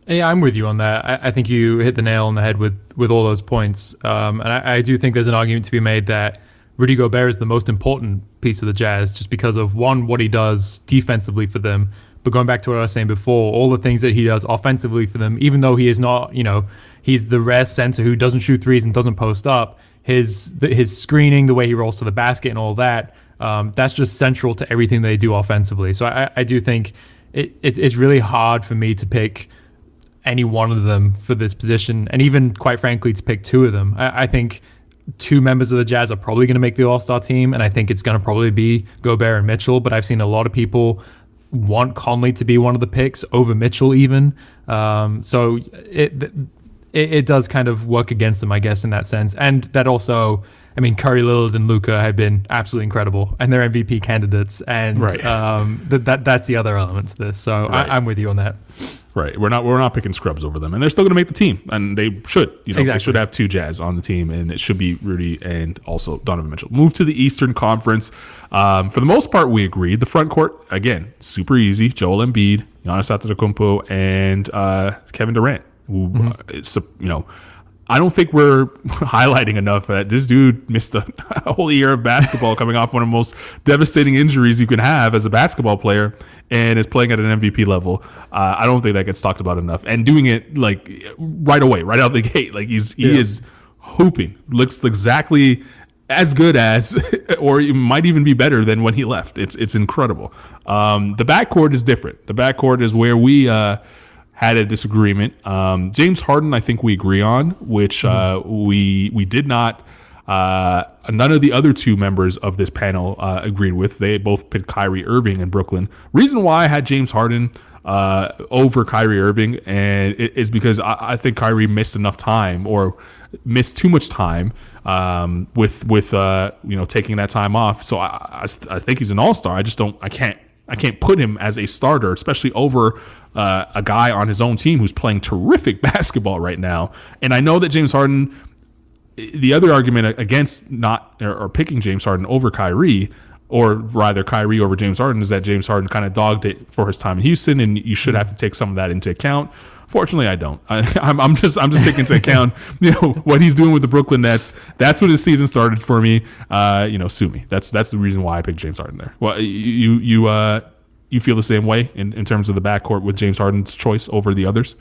Yeah, I'm with you on that. I, I, think you hit the nail on the head with with all those points. Um, and I, I, do think there's an argument to be made that Rudy Gobert is the most important piece of the Jazz, just because of one what he does defensively for them. But going back to what I was saying before, all the things that he does offensively for them, even though he is not, you know, he's the rare center who doesn't shoot threes and doesn't post up. His his screening, the way he rolls to the basket, and all that, um, that's just central to everything they do offensively. So I, I do think it, it's it's really hard for me to pick any one of them for this position, and even quite frankly, to pick two of them. I, I think two members of the Jazz are probably going to make the All Star team, and I think it's going to probably be Gobert and Mitchell. But I've seen a lot of people want Conley to be one of the picks over Mitchell, even. Um, so it, it, it does kind of work against them, I guess, in that sense, and that also. I mean, Curry, Lillard, and Luka have been absolutely incredible, and they're MVP candidates, and right. um, th- that that's the other element to this. So right. I, I'm with you on that. Right. We're not we're not picking scrubs over them, and they're still going to make the team, and they should. You know, exactly. they should have two Jazz on the team, and it should be Rudy and also Donovan Mitchell. Move to the Eastern Conference. Um, for the most part, we agreed. The front court again, super easy. Joel Embiid, Giannis Antetokounmpo, and uh, Kevin Durant. Who, mm-hmm. uh, it's you know I don't think we're [laughs] highlighting enough that this dude missed [laughs] a, whole year of basketball coming off one of the most devastating injuries you can have as a basketball player and is playing at an MVP level. Uh, I don't think that gets talked about enough. And doing it like right away, right out the [laughs] gate, like he's he yeah. is hooping. Looks exactly as good as, or might even be better than when he left. It's it's incredible. Um, the backcourt is different. The backcourt is where we. Uh, had a disagreement. Um, James Harden, I think we agree on, which uh, mm-hmm. we we did not. Uh, none of the other two members of this panel uh, agreed with. They both picked Kyrie Irving in Brooklyn. Reason why I had James Harden uh, over Kyrie Irving and it is because I, I, think Kyrie missed enough time or missed too much time um, with with uh, you know taking that time off. So I, I, I think he's an all star. I just don't. I can't I can't put him as a starter, especially over uh, a guy on his own team who's playing terrific [laughs] basketball right now. And I know that James Harden. The other argument against not or, or picking James Harden over Kyrie or rather Kyrie over James Harden is that James Harden kind of dogged it for his time in Houston, and you should have to take some of that into account. Fortunately, I don't. I, [laughs] am I'm just I'm just taking into account [laughs] you know what he's doing with the Brooklyn Nets. That's when his season started for me. Uh, you know, sue me. That's that's the reason why I picked James Harden there. Well, you you uh you feel the same way in, in terms of the backcourt with James Harden's choice over the others.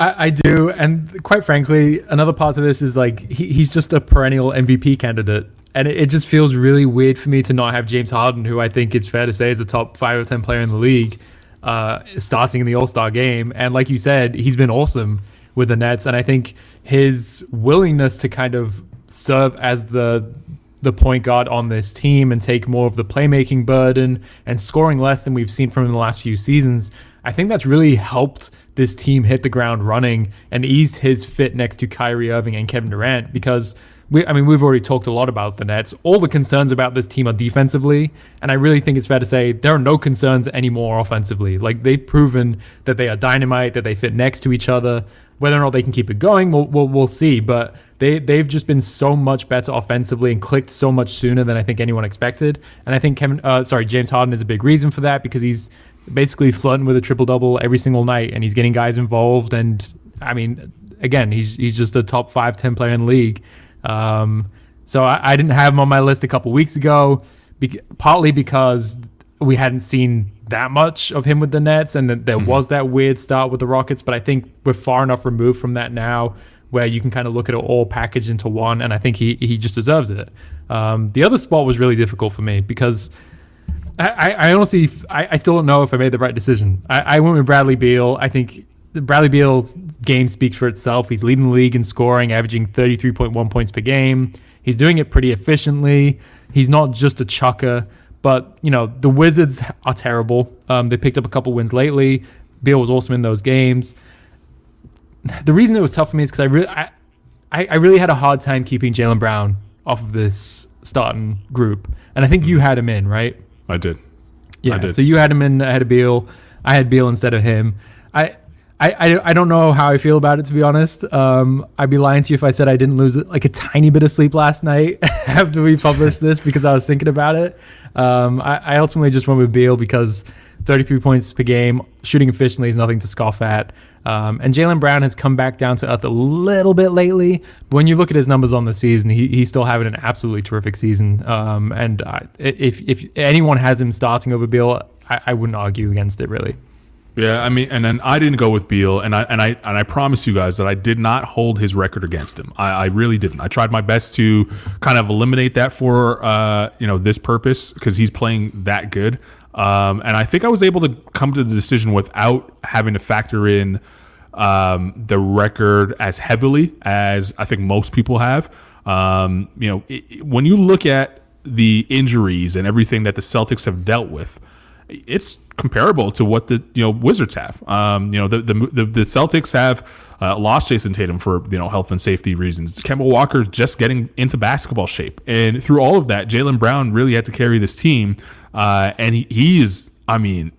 I, I do, and quite frankly, another part of this is like he, he's just a perennial MVP candidate and it, it, just feels really weird for me to not have James Harden, who I think it's fair to say is a top five or ten player in the league, uh, starting in the All Star game. And like you said, he's been awesome with the Nets, and I think his willingness to kind of serve as the the point guard on this team and take more of the playmaking burden and scoring less than we've seen from him in the last few seasons. I think that's really helped this team hit the ground running and eased his fit next to Kyrie Irving and Kevin Durant because we, I mean, we've already talked a lot about the Nets. All the concerns about this team are defensively, and I really think it's fair to say there are no concerns anymore offensively. Like they've proven that they are dynamite, that they fit next to each other. Whether or not they can keep it going, we'll, we'll, we'll see. But they they've just been so much better offensively and clicked so much sooner than I think anyone expected. And I think Kevin, uh, sorry, James Harden is a big reason for that because he's basically flirting with a triple double every single night, and he's getting guys involved. And I mean, again, he's he's just a top five, ten player in the league. Um, so I, I, didn't have him on my list a couple weeks ago, be- partly because we hadn't seen that much of him with the Nets, and there mm-hmm. was that weird start with the Rockets. But I think we're far enough removed from that now where you can kind of look at it all packaged into one, and I think he he just deserves it. Um, the other spot was really difficult for me because. I, I honestly, I, I, still don't know if I made the right decision. I, I went with Bradley Beal. I think Bradley Beal's game speaks for itself. He's leading the league in scoring, averaging 33.1 points per game. He's doing it pretty efficiently. He's not just a chucker, but you know the Wizards are terrible. Um, they picked up a couple wins lately. Beal was awesome in those games. The reason it was tough for me is because I really, I, I really had a hard time keeping Jaylen Brown off of this starting group, and I think you had him in, right? I did. Yeah. I did. So you had him in ahead of Beal. I had Beal instead of him. I I, I, I don't know how I feel about it to be honest. Um, I'd be lying to you if I said I didn't lose like a tiny bit of sleep last night [laughs] after we published this because I was thinking about it. Um, I, I ultimately just went with Beal because 33 points per game, shooting efficiently is nothing to scoff at. Um, and Jaylen Brown has come back down to earth a little bit lately. But when you look at his numbers on the season, he, he's still having an absolutely terrific season. Um, and if if anyone has him starting over Beal, I, I wouldn't argue against it really. Yeah, I mean, and then I didn't go with Beal, and I and I and I promise you guys that I did not hold his record against him. I, I really didn't. I tried my best to kind of eliminate that for uh, you know this purpose because he's playing that good, um, and I think I was able to come to the decision without having to factor in um, the record as heavily as I think most people have. Um, you know, it, when you look at the injuries and everything that the Celtics have dealt with it's comparable to what the you know Wizards have. Um, you know the, the the, the Celtics have uh, lost Jayson Tatum for you know health and safety reasons. Kemba Walker just getting into basketball shape, and through all of that, Jaylen Brown really had to carry this team, uh, and he, he is I mean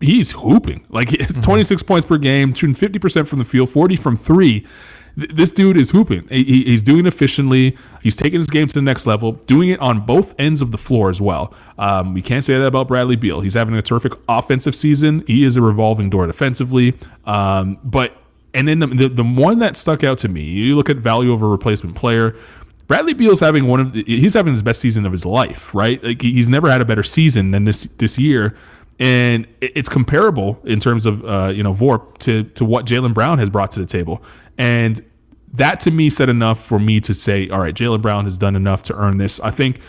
he's hooping like [laughs] it's mm-hmm. 26 points per game, shooting 50 percent from the field, 40 from three this dude is hooping. He, he's doing efficiently. He's taking his game to the next level, doing it on both ends of the floor as well. Um, we can't say that about Bradley Beal. He's having a terrific offensive season. He is a revolving door defensively. Um, but and then the, the, the one that stuck out to me, you look at value over replacement player. Bradley Beal's having one of the, he's having his best season of his life, right? Like he's never had a better season than this this year and it's comparable in terms of uh, you know VORP to to what Jaylen Brown has brought to the table. And that to me said enough for me to say, all right, Jaylen Brown has done enough to earn this. I think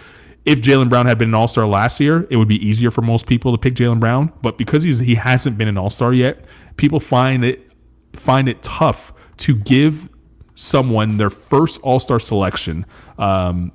if Jaylen Brown had been an All Star last year, it would be easier for most people to pick Jaylen Brown. But because he's he hasn't been an All Star yet, people find it find it tough to give someone their first All Star selection um,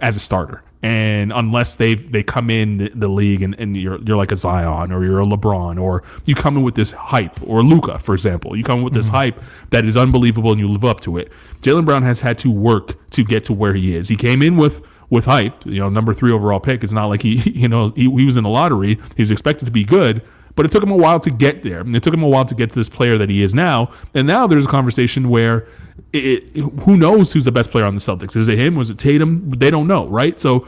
as a starter and unless they they come in the, the, league and, and you're you're like a Zion or you're a LeBron or you come in with this hype or Luka for example you come in with this mm-hmm. hype that is unbelievable and you live up to it Jaylen Brown has had to work to get to where he is he came in with with hype. You know, number three overall pick. It's not like he, [laughs] you know, he, he was in the lottery. He's expected to be good, but it took him a while to get there. And it took him a while to get to this player that he is now. And now there's a conversation where it, who knows who's the best player on the Celtics? Is it him? Was it Tatum? They don't know, right? So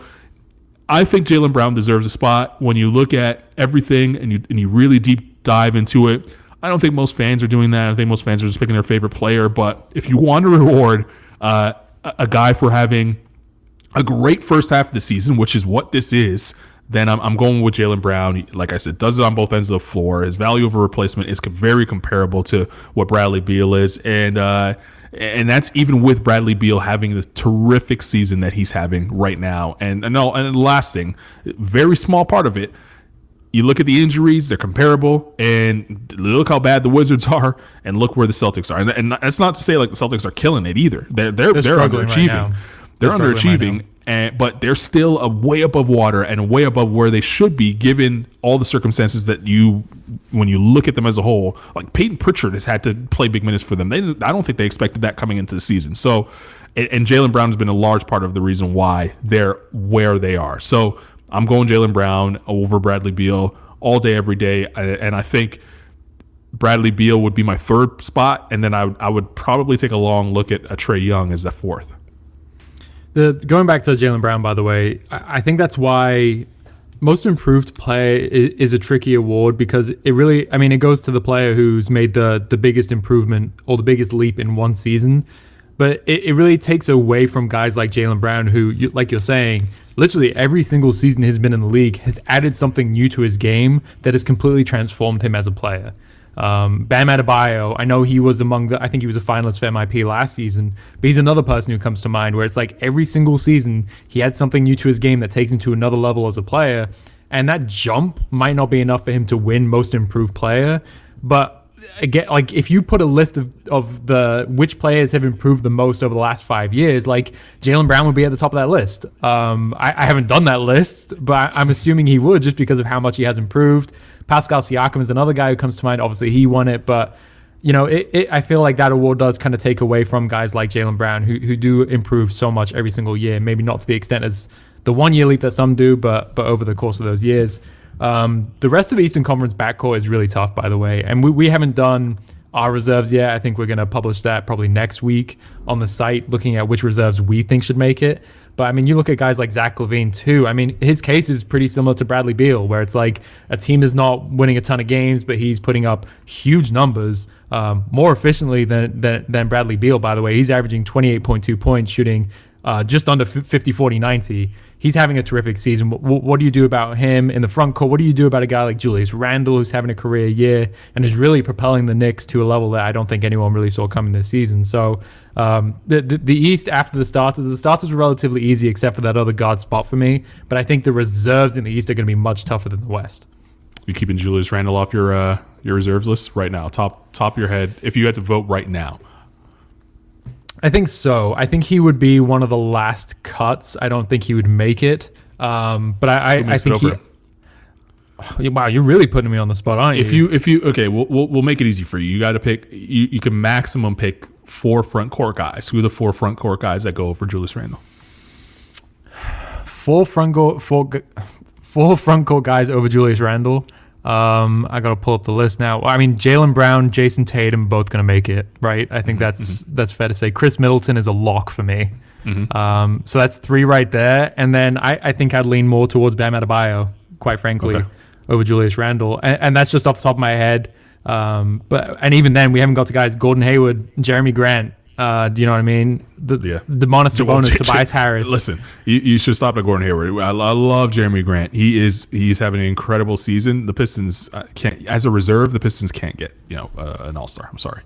I think Jaylen Brown deserves a spot when you look at everything and you and you really deep dive into it. I don't think most fans are doing that. I think most fans are just picking their favorite player. But if you want to reward uh, a guy for having a great first half of the season, which is what this is, then I'm, I'm going with Jaylen Brown. Like I said, does it on both ends of the floor. His value over replacement is very comparable to what Bradley Beal is, and uh, and that's even with Bradley Beal having the terrific season that he's having right now. And, and no, and the last thing, very small part of it. You look at the injuries; they're comparable, and look how bad the Wizards [laughs] are, and look where the Celtics are. And, and that's not to say like the Celtics are killing it either. They're they're they're, they're underachieving. Right they're, they're underachieving. Right and but they're still a way above water and way above where they should be given all the circumstances that you when you look at them as a whole. Like Payton Pritchard has had to play big minutes for them. They I don't think they expected that coming into the season. So and, and Jaylen Brown has been a large part of the reason why they're where they are. So I'm going Jaylen Brown over Bradley Beal all day every day. And I think Bradley Beal would be my third spot. And then I, would, I would probably take a long look at a Trae Young as the fourth the going back to Jaylen Brown, by the way, I, I think that's why most improved play is, a tricky award because it really, I mean, it goes to the player who's made the the biggest improvement or the biggest leap in one season. But it, it really takes away from guys like jaylen Brown, who, like you're saying, literally every single season he's been in the league has added something new to his game that has completely transformed him as a player. Um, Bam Adebayo, I know he was among the, I think he was a finalist for MIP last season, but he's another person who comes to mind where it's like every single season he had something new to his game that takes him to another level as a player. And that jump might not be enough for him to win most improved player, but again, like if you put a list of, of the which players have improved the most over the last five years, like Jaylen Brown would be at the top of that list. Um, I, I, haven't done that list, but I'm assuming he would just because of how much he has improved. Pascal Siakam is another guy who comes to mind. Obviously, he won it, but you know, it, it, I feel like that award does kind of take away from guys like Jaylen Brown who who do improve so much every single year. Maybe not to the extent as the one year leap that some do, but but over the course of those years. Um, the rest of the Eastern Conference backcourt is really tough, by the way, and we, we haven't done our reserves yet. I think we're going to publish that probably next week on the site, looking at which reserves we think should make it. But I mean, you look at guys like Zach LaVine too. I mean, his case is pretty similar to Bradley Beal, where it's like a team is not winning a ton of games, but he's putting up huge numbers um, more efficiently than, than, than Bradley Beal. By the way, he's averaging 28.2 points, shooting uh, just under 50, 40, 90 he's having a terrific season. What, what, do you do about him in the front court? What do you do about a guy like Julius Randle, who's having a career year and is really propelling the Knicks to a level that I don't think anyone really saw coming this season? So um, the, the, the East after the starters, the starters were relatively easy except for that other guard spot for me. But I think the reserves in the East are going to be much tougher than the West. You keeping Julius Randle off your uh, your reserves list right now, top top of your head. If you had to vote right now. I think so. I think he would be one of the last cuts. I don't think he would make it. Um, but I, I, I think he. Oh, wow, you're really putting me on the spot, aren't you? If you, if you, okay, we'll, we'll, we'll make it easy for you. You got to pick. You, you can maximum pick four front court guys. Who are the four front court guys that go for Julius Randle? Four front court, four, four front court guys over Julius Randle. Um, I gotta pull up the list now. I mean, Jaylen Brown, Jayson Tatum, both gonna make it, right? I think mm-hmm, that's mm-hmm. that's fair to say. Khris Middleton is a lock for me. Mm-hmm. Um, so that's three right there, and then I, I think I'd lean more towards Bam Adebayo, quite frankly, okay. over Julius Randle, and, and, that's just off the top of my head. Um, but and even then, we haven't got to guys Gordon Hayward, Jerami Grant, uh, do you know what I mean? The yeah. the Domantas Sabonis, [laughs] Tobias Harris. Listen, you, you, should stop at Gordon Hayward. I, I, love Jerami Grant. He is he's having an incredible season. The Pistons uh, can't as a reserve. The Pistons can't get you know uh, an All Star. I'm sorry.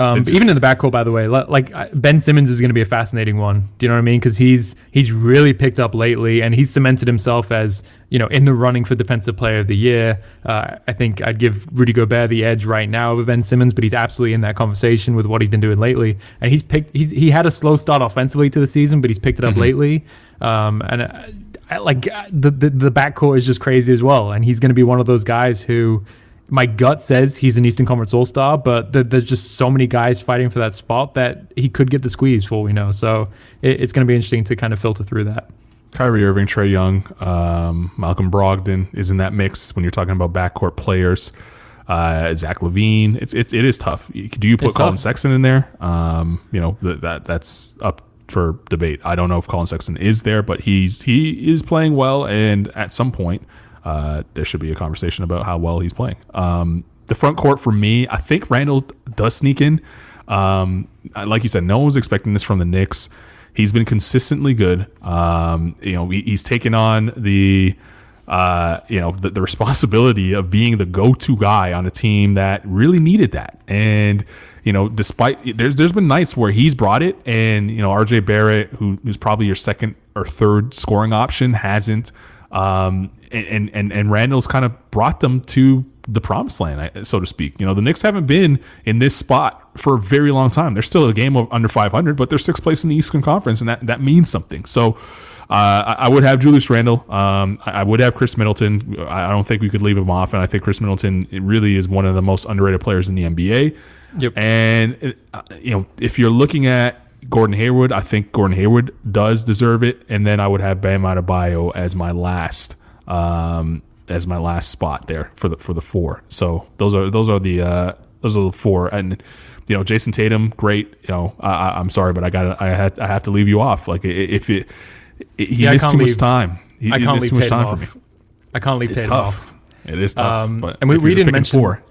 Um, even in the backcourt, by the way, like Ben Simmons is going to be a fascinating one. Do you know what I mean? Because he's he's really picked up lately, and he's cemented himself as you know in the running for Defensive Player of the Year. Uh, I think I'd give Rudy Gobert the edge right now over Ben Simmons, but he's absolutely in that conversation with what he's been doing lately. And he's picked he's he had a slow start offensively to the season, but he's picked it up mm-hmm. lately. Um, and uh, I, like the, the the backcourt is just crazy as well, and he's going to be one of those guys who my gut says he's an Eastern Conference All Star, but th- there's just so many guys fighting for that spot that he could get the squeeze for all we know. So it, it's going to be interesting to kind of filter through that. Kyrie Irving, Trae Young, um, Malcolm Brogdon is in that mix when you're talking about backcourt players. Uh, Zach LaVine, it's it's it is tough. Do you put It's Collin tough. Sexton in there? Um, you know that, that that's up for debate. I don't know if Collin Sexton is there, but he's he is playing well, and at some point, uh, there should be a conversation about how well he's playing. Um, the front court for me, I think Randle does sneak in. Um, like you said, no one was expecting this from the Knicks. He's been consistently good. Um, you know, he, he's taken on the uh, you know, the, the [laughs] responsibility of being the go-to guy on a team that really needed that. And you know, despite there's there's been nights where he's brought it, and you know, RJ Barrett, who, who's probably your second or third scoring option, hasn't. Um, and and and Randle's kind of brought them to the promised land, so to speak. You know, the Knicks haven't been in this spot for a very long time. They're still a game of under 500, but they're sixth place in the Eastern Conference, and that that means something. So. Uh, I would have Julius Randle. Um, I would have Khris Middleton. I I don't think we could leave him off, and I think Khris Middleton really is one of the most underrated players in the NBA. Yep. And uh, you know, if you're looking at Gordon Hayward, I think Gordon Hayward does deserve it. And then I would have Bam Adebayo as my last, um, as my last spot there for the for the four. So those are those are the uh, those are the four. And you know, Jayson Tatum, great. You know, I, I'm sorry, but I got I had I have to leave you off. Like if it, it he Yeah, missed too much time. He, I can't missed leave too much Tatum time off. for me. I can't leave It's Tatum off. tough. It is tough. Um, but and we- we didn't mention- four.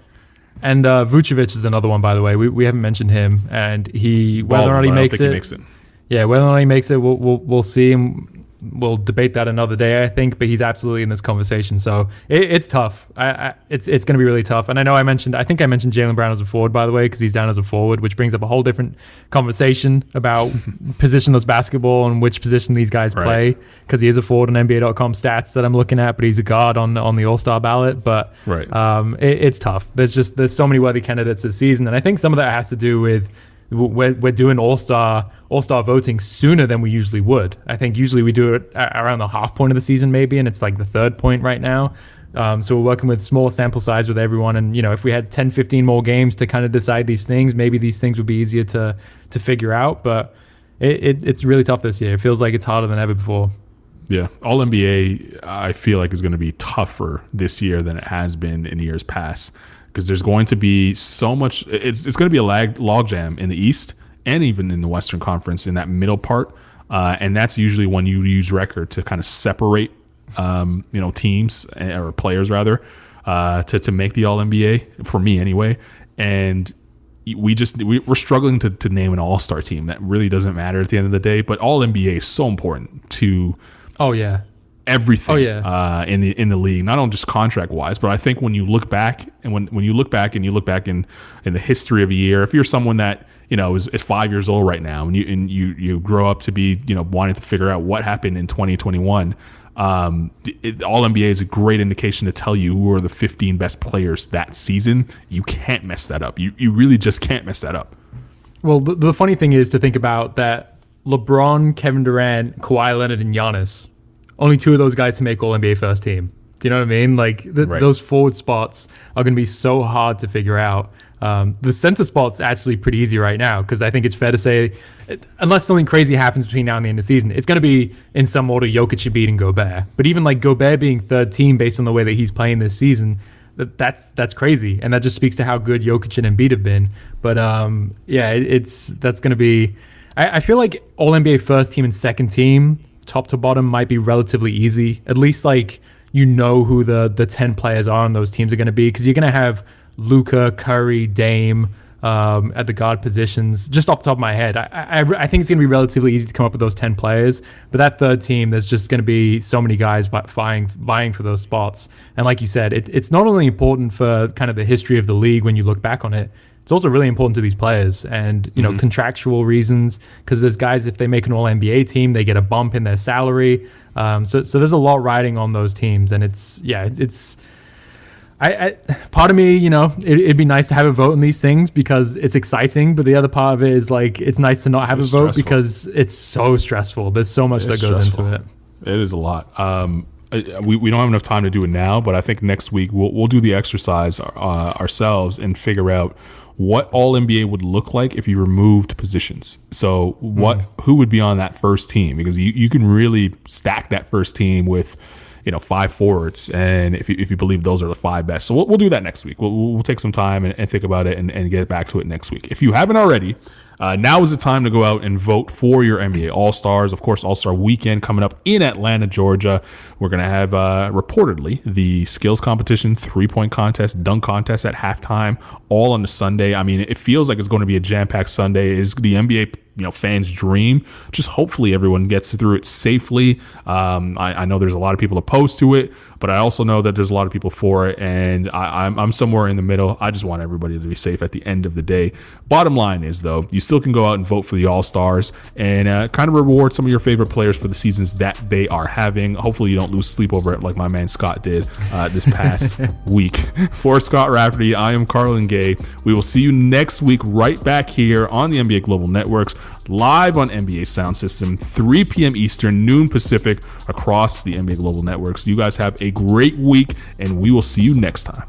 And uh, Vucevic is another one, by the way. We, we haven't mentioned him, and he whether or not he Well, makes it, he makes it. yeah, whether or not he makes it, we'll we'll, we'll see. And we'll debate that another day, I think. But he's absolutely in this conversation, so it, it's tough. I, I, it's it's going to be really tough. And I know I mentioned, I think I mentioned Jaylen Brown as a forward, by the way, because he's down as a forward, which brings up a whole different conversation about [laughs] positionless basketball and which position these guys Right. play. Because he is a forward on NBA.com stats that I'm looking at, but he's a guard on on the All Star ballot. But Right. um, it, it's tough. There's just there's so many worthy candidates this season, and I think some of that has to do with we're, we're doing All Star All Star voting sooner than we usually would. I think usually we do it around the half point of the season, maybe, and it's like the third point right now. Um, so we're working with smaller sample size with everyone, and you know if we had 10, 15 more games to kind of decide these things, maybe these things would be easier to to figure out. But it, it, it's really tough this year. It feels like it's harder than ever before. Yeah, All NBA, I feel like is going to be tougher this year than it has been in years past because there's going to be so much. It's it's going to be a lag logjam in the East and even in the Western Conference in that middle part, uh, and that's usually when you use record to kind of separate, um, you know, teams eh, or players rather, uh, to to make the All NBA for me anyway, and we just we, we're struggling to, to name an all-star team that really doesn't matter at the end of the day but all nba is so important to Oh yeah, everything Oh, yeah. uh, in the in the league, not only just contract wise, but I think when you look back and when, when you look back and you look back in in the history of a year, if you're someone that you know is, is five years old right now and you and you you grow up to be you know wanting to figure out what happened in 2021. Um, it, all NBA is a great indication to tell you who are the 15 best players that season. You can't mess that up. You you really just can't mess that up. Well, the, the funny thing is to think about that LeBron, Kevin Durant, Kawhi Leonard, and Giannis, only two of those guys to make All NBA first team. Do you know what I mean? Like th- Right. those forward spots are going to be so hard to figure out. Um, the center spot's actually pretty easy right now because I think it's fair to say, it, unless something crazy happens between now and the end of the season, it's going to be in some order Jokic, Embiid, and Gobert. But even like Gobert being third team based on the way that he's playing this season, that that's that's crazy, and that just speaks to how good Jokic and Embiid have been. But um, yeah, it, it's that's going to be. I, I feel like All NBA first team and second team, top to bottom, might be relatively easy. At least like you know who the the ten players are on those teams are going to be because you're going to have Luka, Curry, Dame. Um, at the guard positions, just off the top of my head, I, I, I think it's going to be relatively easy to come up with those ten players. But that third team, there's just going to be so many guys vying vying for those spots. And like you said, it, it's not only important for kind of the history of the league when you look back on it. It's also really important to these players and you know contractual reasons because there's guys if they make an All NBA team, they get a bump in their salary. Um, so so there's a lot riding on those teams, and it's yeah, it's. I, I part of me, you know, it, it'd be nice to have a vote in these things because it's exciting, but the other part of it is like it's nice to not have It's a vote stressful. because it's so stressful. There's so much It's that goes stressful. into it. It is a lot. Um, we, we don't have enough time to do it now, but I think next week we'll, we'll do the exercise uh, ourselves and figure out what all NBA would look like if you removed positions. So what mm. who would be on that first team because you, you can really stack that first team with you know five forwards and if you, if you believe those are the five best. So we'll, we'll do that next week. We'll, we'll take some time and, and think about it and, and get back to it next week. If you haven't already, uh, now is the time to go out and vote for your NBA All Stars. Of course, All Star Weekend coming up in Atlanta, Georgia. We're going to have uh, reportedly the skills competition, three point contest, dunk contest at halftime, all on the Sunday. I mean, it feels like it's going to be a jam packed Sunday. Is the NBA you know fans' dream. Just hopefully everyone gets through it safely. Um, I, I, know there's a lot of people opposed to it, but I also know that there's a lot of people for it, and I, I'm, I'm somewhere in the middle. I just want everybody to be safe at the end of the day. Bottom line is though, you still can go out and vote for the All Stars and uh, kind of reward some of your favorite players for the seasons that they are having. Hopefully you don't lose sleep over it like my man Scott did uh, this past [laughs] week. For Scott Rafferty, I am Carlan Gay. We will see you next week right back here on the NBA Global Networks live on NBA Sound System, 3 p.m. Eastern, noon Pacific, across the NBA Global Networks. You guys have a great week, and we will see you next time.